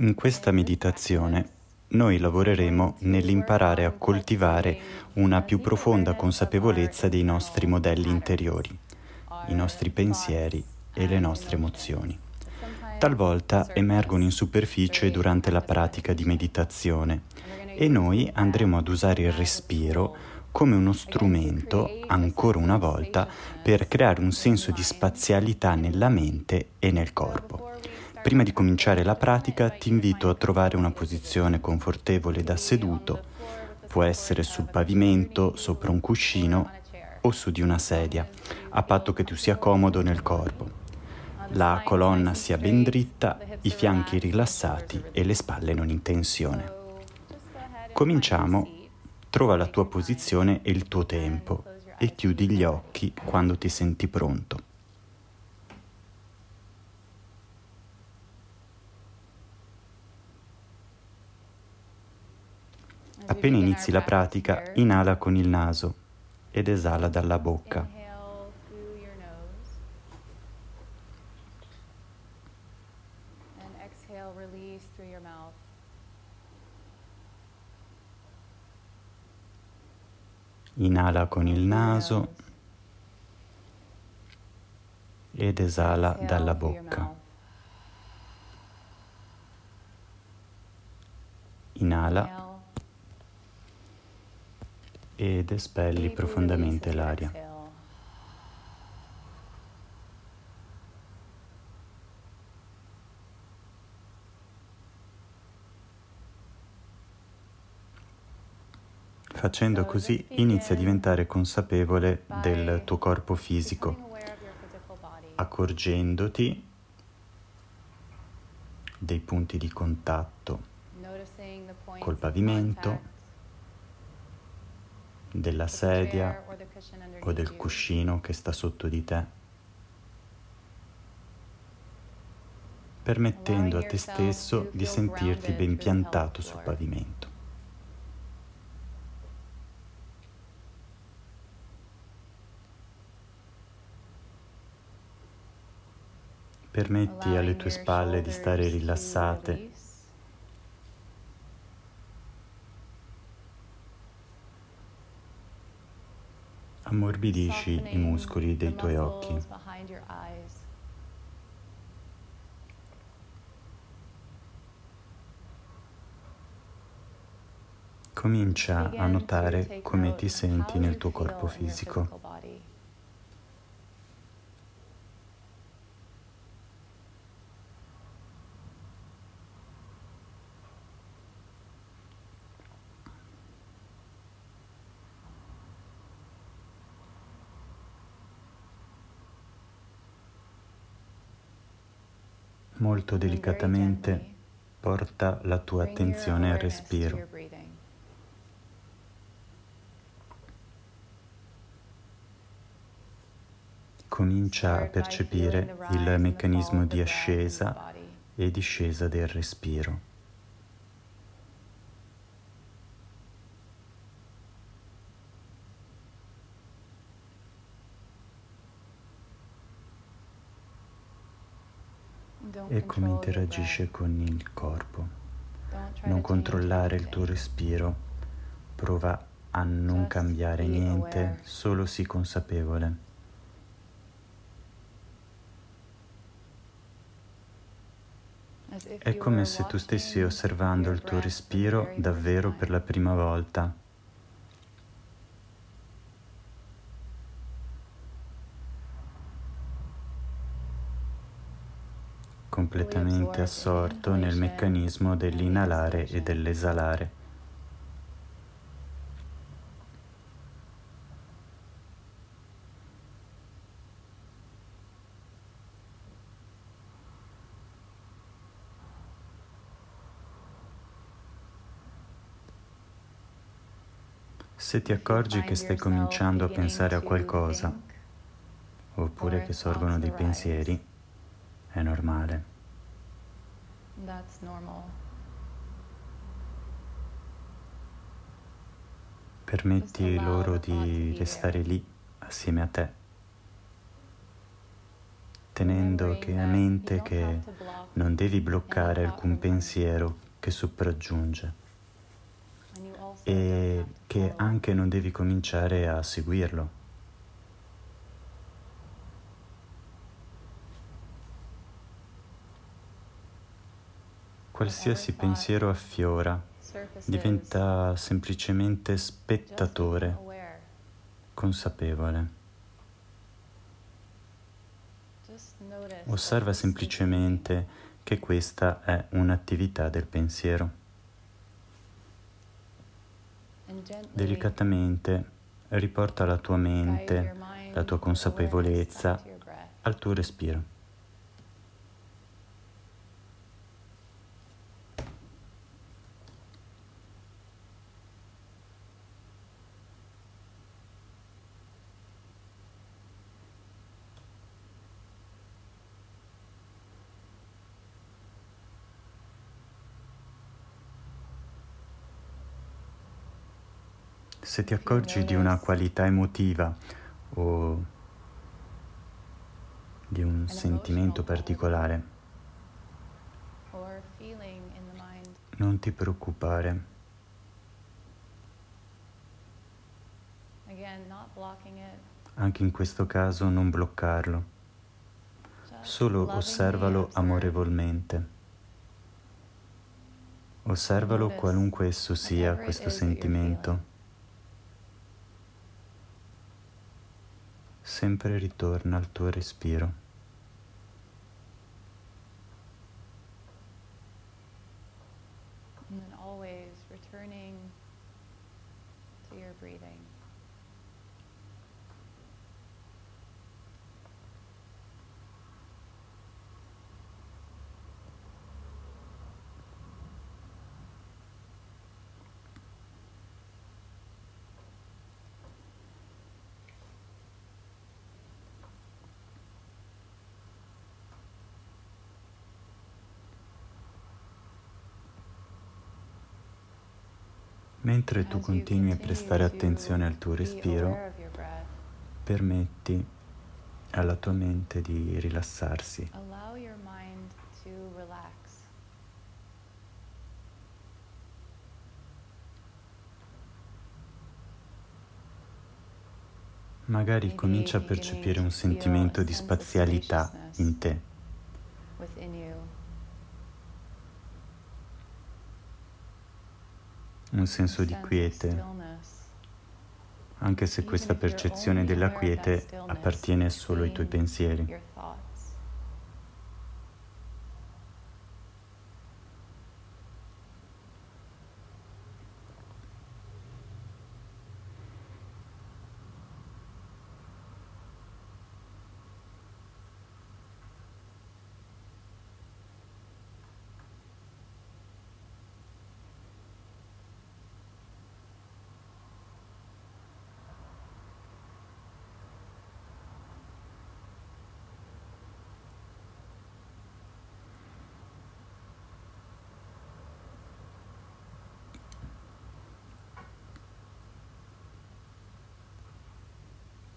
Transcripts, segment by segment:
In questa meditazione noi lavoreremo nell'imparare a coltivare una più profonda consapevolezza dei nostri modelli interiori, i nostri pensieri e le nostre emozioni. Talvolta emergono in superficie durante la pratica di meditazione e noi andremo ad usare il respiro come uno strumento, ancora una volta, per creare un senso di spazialità nella mente e nel corpo. Prima di cominciare la pratica ti invito a trovare una posizione confortevole da seduto, può essere sul pavimento, sopra un cuscino o su di una sedia, a patto che tu sia comodo nel corpo. La colonna sia ben dritta, i fianchi rilassati e le spalle non in tensione. Cominciamo, trova la tua posizione e il tuo tempo e chiudi gli occhi quando ti senti pronto. Appena inizi la pratica, inala con il naso ed esala dalla bocca. Inala con il naso ed esala dalla bocca. Inala ed espelli profondamente l'aria. Facendo così inizia a diventare consapevole del tuo corpo fisico, accorgendoti dei punti di contatto col pavimento, della sedia o del cuscino che sta sotto di te, permettendo a te stesso di sentirti ben piantato sul pavimento. Permetti alle tue spalle di stare rilassate Ammorbidisci i muscoli dei tuoi occhi. Comincia a notare come ti senti nel tuo corpo fisico. Molto delicatamente porta la tua attenzione al respiro. Comincia a percepire il meccanismo di ascesa e discesa del respiro. E come interagisce con il corpo. Non controllare il tuo respiro, prova a non cambiare niente, solo sii consapevole. È come se tu stessi osservando il tuo respiro davvero per la prima volta. Completamente assorto nel meccanismo dell'inalare e dell'esalare. Se ti accorgi che stai cominciando a pensare a qualcosa, oppure che sorgono dei pensieri, è normale. That's normal. Permetti loro di restare lì assieme a te, tenendo che a mente che Non devi bloccare alcun pensiero che sopraggiunge. E che anche non devi cominciare a seguirlo. Qualsiasi pensiero affiora diventa semplicemente spettatore, consapevole. Osserva semplicemente che questa è un'attività del pensiero. Delicatamente riporta la tua mente, la tua consapevolezza al tuo respiro. Se ti accorgi di una qualità emotiva o di un sentimento particolare, non ti preoccupare. Anche in questo caso non bloccarlo, solo osservalo amorevolmente. Osservalo qualunque esso sia questo sentimento. Sempre ritorna al tuo respiro. And then always returning to your breathing. Mentre tu continui a prestare attenzione al tuo respiro, permetti alla tua mente di rilassarsi. Magari comincia a percepire un sentimento di spazialità in te. Un senso di quiete, anche se questa percezione della quiete appartiene solo ai tuoi pensieri.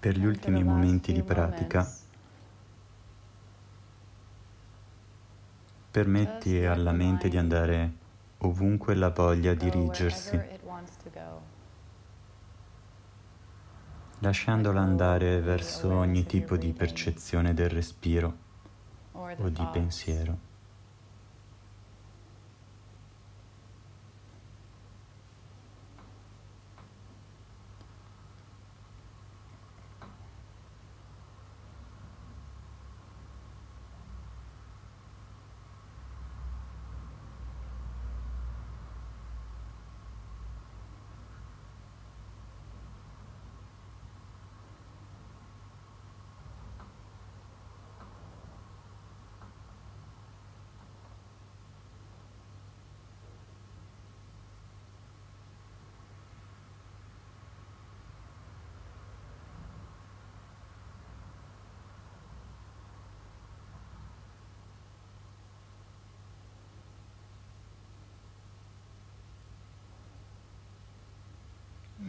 Per gli ultimi momenti di pratica, permetti alla mente di andare ovunque la voglia dirigersi, lasciandola andare verso ogni tipo di percezione del respiro o di pensiero.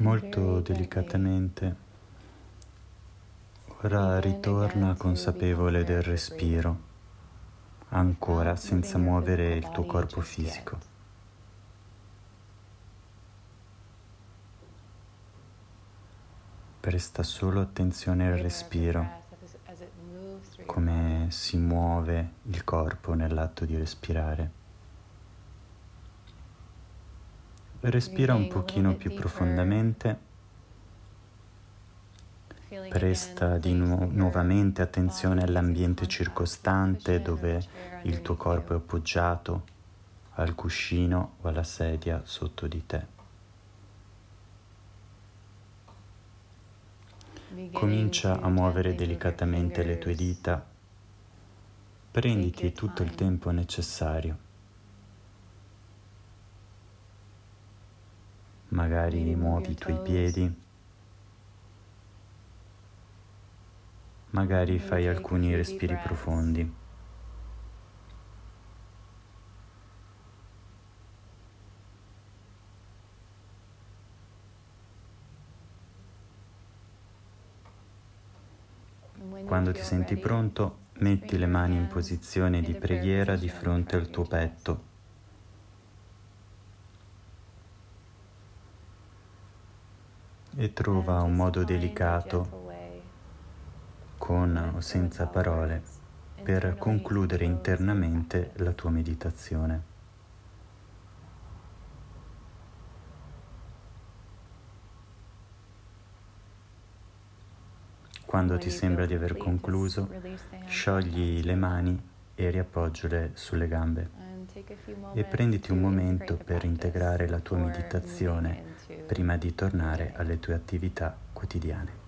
Molto delicatamente. Ora ritorna consapevole del respiro, ancora senza muovere il tuo corpo fisico. Presta solo attenzione al respiro, come si muove il corpo nell'atto di respirare. Respira un pochino più profondamente Presta di nu- nuovamente attenzione all'ambiente circostante dove il tuo corpo è appoggiato, al cuscino o alla sedia sotto di te. Comincia a muovere delicatamente le tue dita. Prenditi tutto il tempo necessario. Magari muovi i tuoi piedi. Magari fai alcuni respiri profondi. Quando ti senti pronto, metti le mani in posizione di preghiera di fronte al tuo petto. E trova un modo delicato con o senza parole, per concludere internamente la tua meditazione. Quando ti sembra di aver concluso, sciogli le mani e riappoggiale sulle gambe e prenditi un momento per integrare la tua meditazione prima di tornare alle tue attività quotidiane.